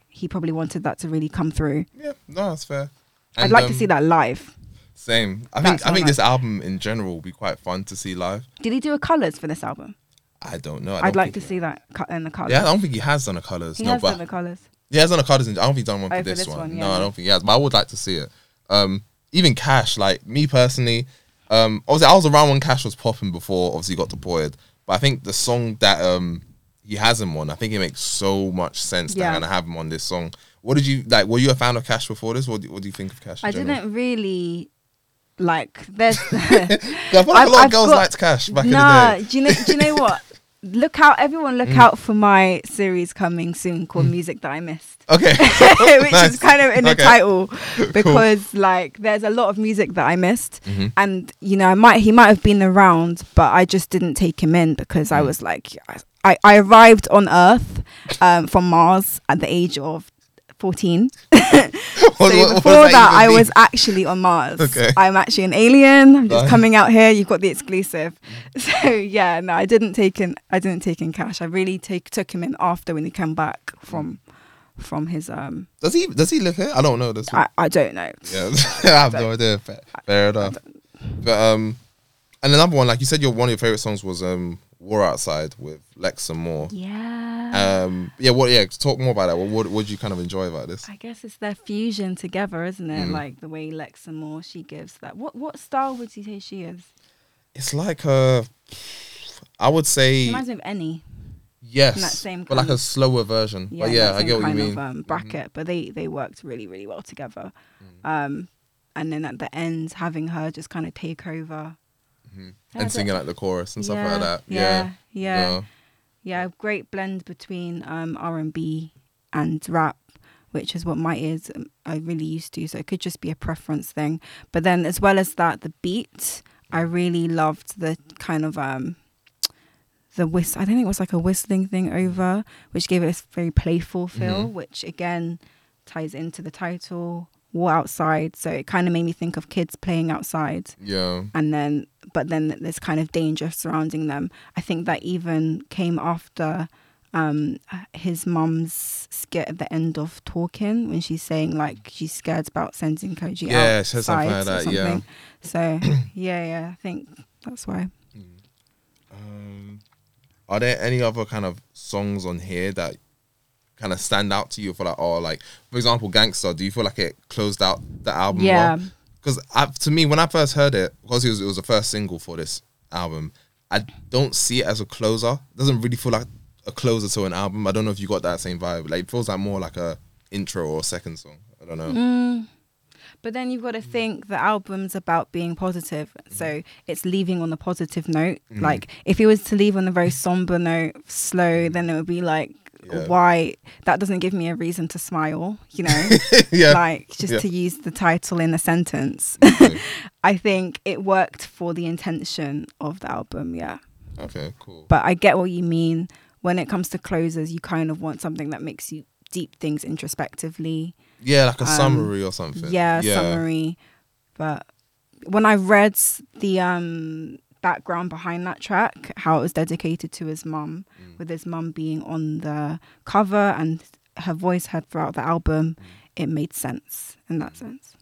he probably wanted that to really come through. Yeah, no, that's fair. I'd And, like to um, see that live. Same. I That's think I think this album in general will be quite fun to see live. Did he do a colours for this album? I don't know. I I'd like to see that cut in the colours. Yeah, I don't think he has done a colours. he no, has but done the colours. he has done a colours. in- I don't think he's done one Oh, for this, this one. one, No, yeah. I don't think he has. But I would like to see it. Um, even Cashh, like me personally, um, obviously I was around when Cashh was popping before. Obviously, he got deployed. But I think the song that um he has him on, I think it makes so much sense that Yeah. I'm gonna have him on this song. What did you like? Were you a fan of Cashh before this? What do, what do you think of Cashh? I general? didn't really like. There's. I feel like a I've- lot of I've girls got- liked Cashh back nah, in the day. do you know? Do you know what? Look out! Everyone, look Mm. out for my series coming soon called "Music That I Missed," Okay, which Nice. is kind of in the title because, like, there's a lot of music that I missed, Mhm. and you know, I might he might have been around, but I just didn't take him in because I Mm. was like, I I arrived on Earth um, from Mars at the age of. 14 so what- what before that, even I mean? was actually on Mars. Okay. I'm actually an alien. I'm just coming out here. You've got the exclusive. So yeah, no, I didn't take in. I didn't take in Cashh. I really take took him in after when he came back from from his um. Does he does he live here? I don't know. This? I, I don't know. yeah, I have no idea. Fair, fair enough. But um, and another one, like you said, your one of your favorite songs was um, "War Outside" with Lex Amor. Yeah. Um, yeah, what? Yeah, talk more about that. What what, what did you kind of enjoy about this? I guess it's their fusion together, isn't it? Mm. Like the way Lex Amor she gives that. What what style would you say she is? It's like a, I would say reminds me of Enny. yes, that same but like a slower version. Yeah, but yeah, I get what you mean. Of, um, bracket, but they they worked really really well together. Um, and then at the end, having her just kind of take over. Mhm. Yeah, and singing like the chorus and stuff like that. Yeah, Yeah, yeah, yeah. Great blend between um, R and B and rap, which is what my ears are really used to. So it could just be a preference thing. But then, as well as that, the beat, I really loved the kind of um, the whist. I don't think it was like a whistling thing over, which gave it this very playful feel, Mhm. which again ties into the title. War outside, so it kind of made me think of kids playing outside Yeah. and then but then there's kind of danger surrounding them i think that even came after um his mum's skit at the end of talking when she's saying like she's scared about sending Kojey Yeah, said something outside like or that, yeah. something. so yeah yeah i think that's why Um, are there any other kind of songs on here that kind of stand out to you for like, oh, like for example, Gangsta? Do you feel like it closed out the album? yeah Because to me, when I first heard it, because it was, it was the first single for this album, I don't see it as a closer. It doesn't really feel like a closer to an album. I don't know if you got that same vibe. Like it feels like more like a intro or second song. I don't know. Mm. But then you've got to think the album's about being positive. So it's leaving on a positive note. Mm. Like if it was to leave on a very somber note, slow, then it would be like, Yeah. why? That doesn't give me a reason to smile, you know? yeah. like just Yeah. to use the title in a sentence. okay. I think it worked for the intention of the album, yeah. okay, cool. But I get what you mean. When it comes to closers, you kind of want something that makes you deep things introspectively. Yeah, like a Um, summary or something. yeah, summary. But when I read the um background behind that track, how it was dedicated to his mum, Mm. with his mum being on the cover and her voice heard throughout the album, Mm. it made sense in that sense.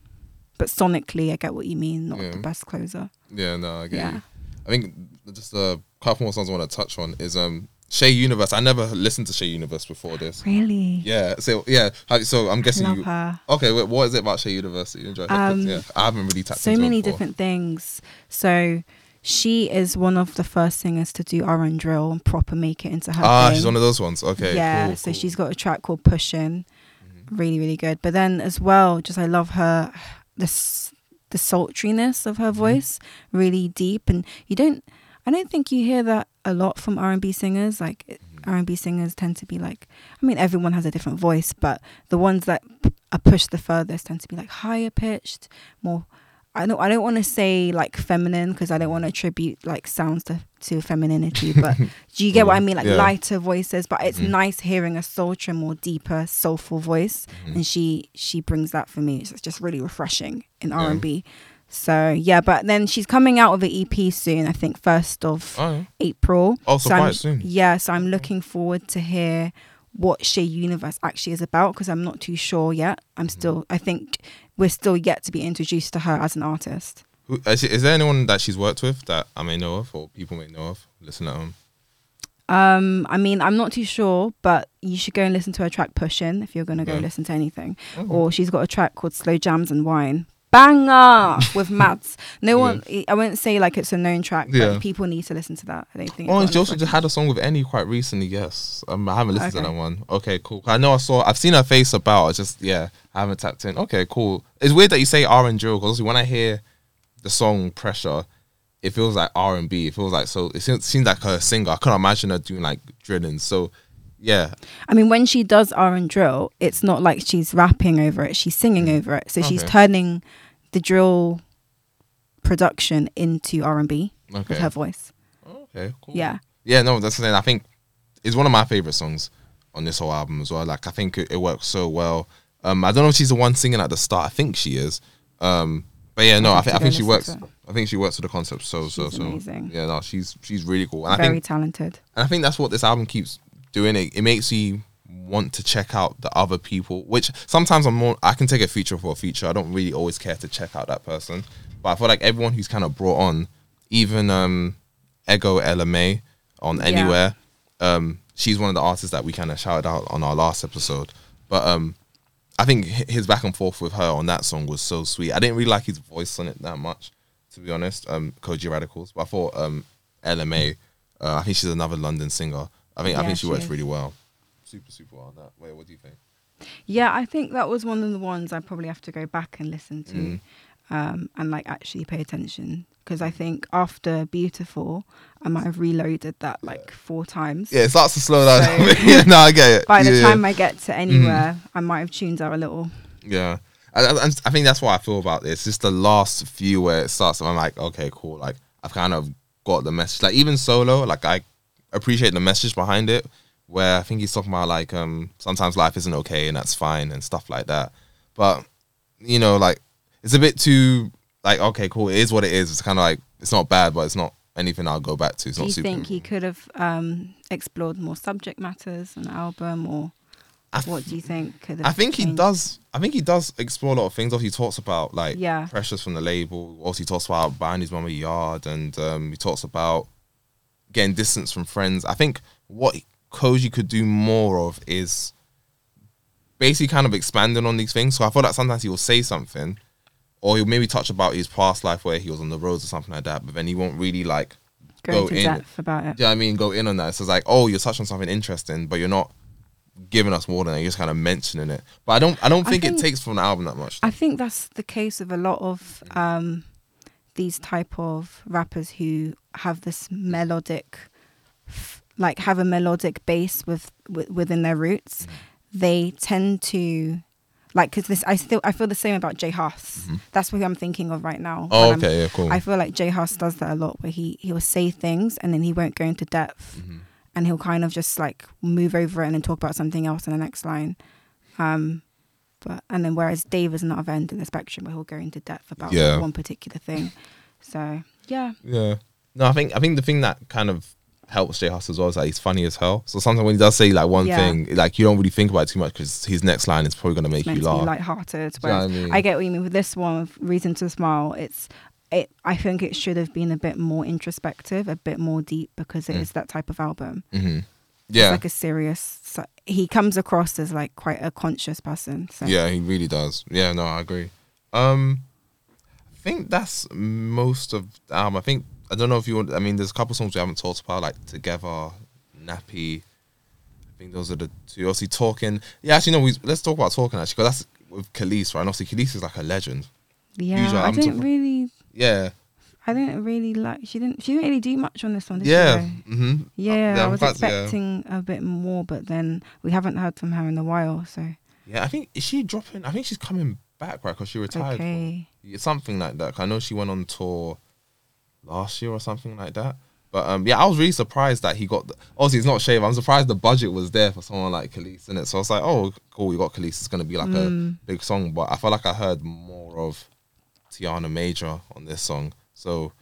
But sonically, I get what you mean. Not Yeah. the best closer. Yeah, no, I get Yeah. you. I think just a couple more songs I want to touch on is um Shae Universe. I never listened to Shae Universe before this. Really? Yeah, so yeah, so I'm guessing Love you. her. Okay, wait, what is it about Shae Universe that you enjoy? Um, yeah, I haven't really tapped so many different things. So she is one of the first singers to do R and drill and proper make it into her. Ah, thing. she's one of those ones. Okay, yeah, cool, so cool. Mm-hmm. she's got a track called Pushin', really really good. But then as well, just I love her this the sultriness of her Mm-hmm. voice, really deep, and you don't. I don't think you hear that a lot from R and B singers. Like Mm-hmm. R and B singers tend to be like, I mean, everyone has a different voice, but the ones that are pushed the furthest tend to be like higher pitched, more. I don't. I don't want to say like feminine because I don't want to attribute like sounds to to femininity. But do you get what I mean? Like Yeah. lighter voices, but it's Mhm. nice hearing a sultry, more deeper, soulful voice, Mhm. and she she brings that for me. So It's just really refreshing in R and B. So yeah, but then she's coming out with an EP soon. I think first of Oh, yeah. April. Also so I'm, quite soon. Yeah, so I'm looking forward to hear what Shae Universe actually is about because I'm not too sure yet. I'm Mm-hmm. still. I think we're still yet to be introduced to her as an artist. Who, is, is there anyone that she's worked with that I may know of or people may know of? Listen at home. Um, I mean, I'm not too sure, but you should go and listen to her track "Pushin" if you're gonna go Yeah. listen to anything. Oh. Or she's got a track called "Slow Jams and Wine." Banger with Mads. No one. I wouldn't say like it's a known track, Yeah. people need to listen to that. I don't think. Oh, and she also just had a song with Enny quite recently. Yes, um, I haven't listened to Okay. that one. Okay, cool. I know I saw. I've seen her face about. I just yeah, I haven't tapped in. Okay, cool. It's weird that you say R and drill because when I hear the song Pressure, it feels like R and B. It feels like so. It seems, seems like her singer. I couldn't imagine her doing like drilling. So yeah, I mean, when she does R and drill, it's not like she's rapping over it; she's singing over it. So she's Okay. turning the drill production into R and B with her voice. okay, cool. Yeah, Yeah, no, that's the thing. I think it's one of my favorite songs on this whole album as well. Like I think it, it works so well. Um, I don't know if she's the one singing at the start. I think she is. Um, but yeah, no, I have think I think she works. I think she works to the concept so so She's so. amazing. Yeah, no, she's she's really cool. And I very think talented. and I think that's what this album keeps doing. It it makes you want to check out the other people. Which sometimes I'm more. I can take a feature for a feature. I don't really always care to check out that person. But I feel like everyone who's kind of brought on, even um, Ego Ella May on Yeah. Anywhere, um, she's one of the artists that we kind of shouted out on our last episode. But um, I think his back and forth with her on that song was so sweet. I didn't really like his voice on it that much, to be honest. Um, Kojey Radical's, but I thought um, LMA. Uh, I think she's another London singer. I think I think she, she works is. really well. Super super well on that. Wait, what do you think? Yeah, I think that was one of the ones I probably have to go back and listen to, Mm. um, and like actually pay attention because I think after Beautiful, I might have reloaded that like four times. Yeah, it starts to slow down. So- yeah, no, I get it. By the yeah, time I get to anywhere, I might have tuned out a little. yeah. I, think that's what I feel about this. Just the last few where it starts, and I'm like, okay, cool. Like I've kind of got the message. Like even solo, like I appreciate the message behind it. Where I think he's talking about like um sometimes life isn't okay and that's fine and stuff like that. But you know, like it's a bit too like okay, cool. It is what it is. It's kind of like it's not bad, but it's not anything I'll go back to. It's Do you super. think he could have um, explored more subject matters on album, or what do you think could have? I think he does. I think he does explore a lot of things. Obviously, he talks about like Yeah. pressures from the label. Also, he talks about buying his mum a yard, and um, he talks about getting distance from friends. I think what Kojey could do more of is basically kind of expanding on these things. So I feel like sometimes he will say something, or he'll maybe touch about his past life where he was on the roads or something like that, but then he won't really like go go into in. depth about it. yeah, I mean, go in on that. So it's like, oh, you're touching on something interesting, but you're not giving us more than that. You're just kind of mentioning it. But I don't, I don't I think, think- it takes from the album that much. I think that's the case of a lot of um, these type of rappers who have this melodic, like have a melodic base with, with within their roots. They tend to, like, because this I still I feel the same about J Hus. That's what I'm thinking of right now. oh, when I'm- okay, yeah, cool. I feel like J Hus does that a lot, where he he will say things and then he won't go into depth, Mm-hmm. and he'll kind of just like move over it and then talk about something else in the next line. Um, but and then whereas Dave is another end of the spectrum where he'll go into depth about Yeah. one particular thing. So yeah, yeah. No, I think, I think the thing that kind of helps J Hus as well is that he's funny as hell. So sometimes when he does say like one Yeah. thing, like you don't really think about it too much because his next line is probably gonna make it's meant you to laugh. light-hearted. You know I mean? I get what you mean with this one, with Reason to Smile. It's it. I think it should have been a bit more introspective, a bit more deep because it Mm. is that type of album. hmm It's Yeah, like a serious. So he comes across as like quite a conscious person. So. yeah, he really does. Yeah, no, I agree. Um, I think that's most of the album. I think I don't know if you want. I mean, there's a couple songs we haven't talked about, like Together, Nappy. I think those are the two. Obviously, talking. Yeah, actually, no. We let's talk about talking actually, because that's with Kelis, right? And obviously, Kelis is like a legend. Yeah, Usually I didn't really. Yeah, I didn't really like. She didn't. She didn't really do much on this one. Yeah. She. Mm-hmm. yeah, I was fact, yeah. expecting a bit more, but then we haven't heard from her in a while. So Yeah, I think is she dropping? I think she's coming back, right? Because she retired. okay, Yeah, something like that. I know she went on tour last year or something like that. But um, yeah, I was really surprised that he got. The, obviously, it's not Shave. I'm surprised the budget was there for someone like Kelis in it. So I was like, oh, cool, we got Kelis. It's gonna be like Mm. a big song. But I felt like I heard more of Tiana Major on this song. So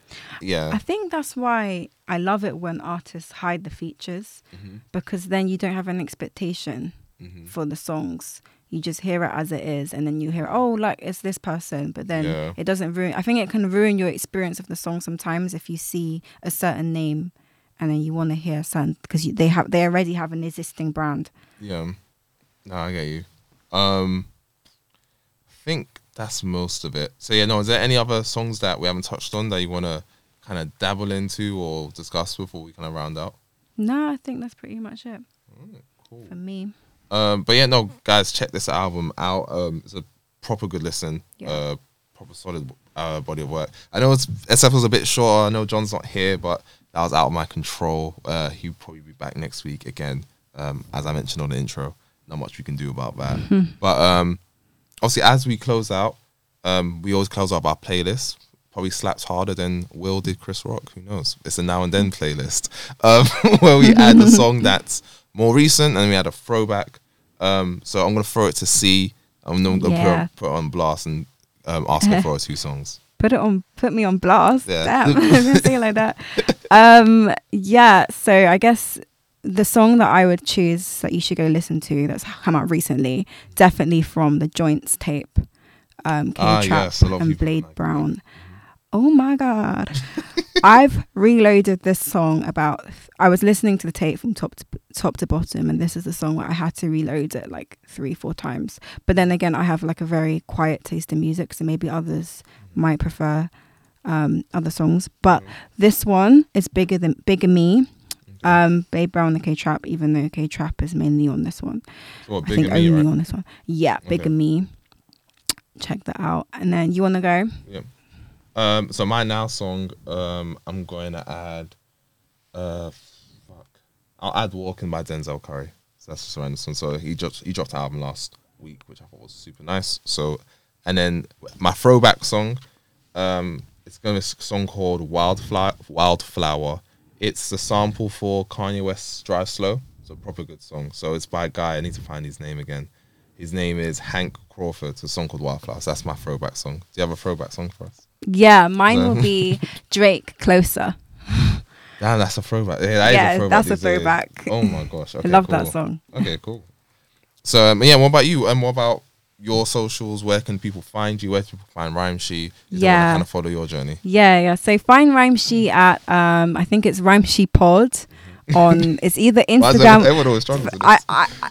yeah, I think that's why I love it when artists hide the features Mhm. because then you don't have an expectation Mhm. for the songs. You just hear it as it is, and then you hear, oh, like it's this person, but then Yeah. it doesn't ruin. I think it can ruin your experience of the song sometimes if you see a certain name, and then you want to hear a certain because they have they already have an existing brand. yeah. No, I get you. Um, I think that's most of it. So yeah, no. Is there any other songs that we haven't touched on that you want to kind of dabble into or discuss before we kind of round out? No, I think that's pretty much it Cool. for me. Um, but yeah, no, guys, check this album out. Um, it's a proper good listen. Yeah. Uh, proper solid uh, body of work. I know it's SF was a bit short. I know John's not here, but that was out of my control. Uh, he'll probably be back next week again. Um, as I mentioned on the intro, not much we can do about that. but um, obviously, as we close out, um, we always close out our playlist. Probably slaps harder than Will did Chris Rock. Who knows? It's a now and then playlist um, where we add a song that's more recent and we add a throwback. Um, so I'm gonna throw it to Cee. I'm gonna Yeah. put, it, put it on blast and um, ask her for two songs. Put it on, put me on blast. Yeah. Damn, I was gonna say it like that. Um, yeah. So I guess the song that I would choose that you should go listen to that's come out recently, definitely from the Joints tape, um, K Ah, Trap yes, a lot of and Blade like it. Oh my god, I've reloaded this song about. I was listening to the tape from top to top to bottom, and this is the song where I had to reload it like three, four times. But then again, I have like a very quiet taste in music, so maybe others might prefer um, other songs. But this one is bigger than Bigger Me. Um, Blade Brown the K-Trap, even though K-Trap is mainly on this one. I think me, only right? on this one. Yeah, Bigger Okay. Me. Check that out. And then you want to go? Um, so my now song, um, I'm going to add, uh, fuck, I'll add "Walking" by Denzel Curry. So that's just random song. So he dropped he dropped an album last week, which I thought was super nice. So, and then my throwback song, um, it's going to be a song called "Wildflower." Wildflower. It's a sample for Kanye West's "Drive Slow." It's a proper good song. So it's by a guy. I need to find his name again. His name is Hank Crawford. It's a song called Wildflower. So that's my throwback song. Do you have a throwback song for us? Yeah, mine will be Drake Closer. Damn, that's a throwback. Yeah, that is Yeah, a throwback. that's a these days. Oh my gosh. Okay, I love cool. that song. Okay, cool. So um, yeah, what about you? And what about your socials? Where can people find you? Where can people find Rhymeshe? Yeah. kind of follow your journey. Yeah, yeah. So find Rhymeshe at um I think it's Rhymeshe Pod on it's either Why is everyone, Instagram everyone always struggles with I. I, I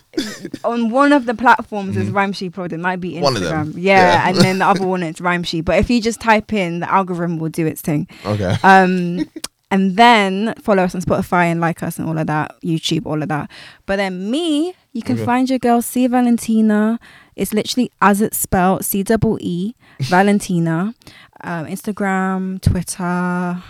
on one of the platforms is Rhymeshe Pod. It might be Instagram. Mm-hmm. One of them. Yeah, Yeah. and then the other one it's Rhymeshe. But if you just type in, the algorithm will do its thing. okay. Um, and then follow us on Spotify and like us and all of that, YouTube, all of that. But then me, you can Okay. find your girl Cee Valentina. It's literally as it's spelled, C double E Valentina. Um, Instagram, Twitter,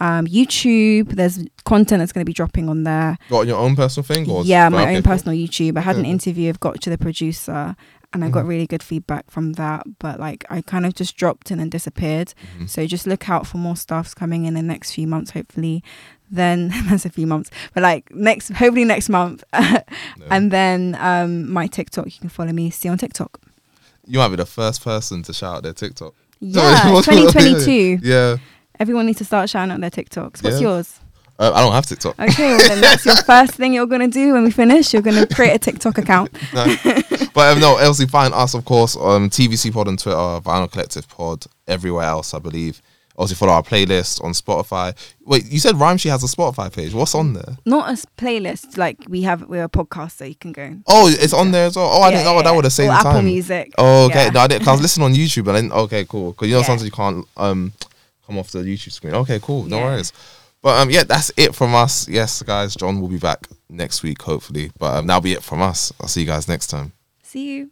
um, YouTube. There's content that's going to be dropping on there. Got your own personal thing? Or Yeah, my own personal YouTube. I had an interview of Got to the producer, and I got Mhm. really good feedback from that. But like, I kind of just dropped in and disappeared. Mhm. So just look out for more stuffs coming in the next few months, hopefully. Then that's a few months, but like next, hopefully next month. And then um, my TikTok, you can follow me. See on TikTok. you might be the first person to shout out their TikTok. Yeah, What's- 2022. Yeah. Everyone needs to start shouting out their TikToks. What's Yeah. yours? Uh, I don't have TikTok. Okay, well then that's your first thing you're gonna do when we finish. You're gonna create a TikTok account. No. but um, no, obviously find us, of course, on TVC Pod on Twitter, Vinyl Collective Pod, everywhere else, I believe. Also follow our playlist on Spotify. Wait, you said Rhymeshe has a Spotify page. What's on there? Not a s- playlist like we have. We're a podcast, so you can go. Oh, it's on there as well. Oh, I didn't know that would have saved or the Apple time. Music. Oh, okay. Yeah. No, I didn't. 'cause I was listening on YouTube, and then okay, cool. Because you know Yeah. sometimes you can't um come off the YouTube screen. Okay, cool. No Yeah. worries. But um, yeah, that's it from us. Yes, guys, John will be back next week, hopefully. But um, that'll be it from us. I'll see you guys next time. See you.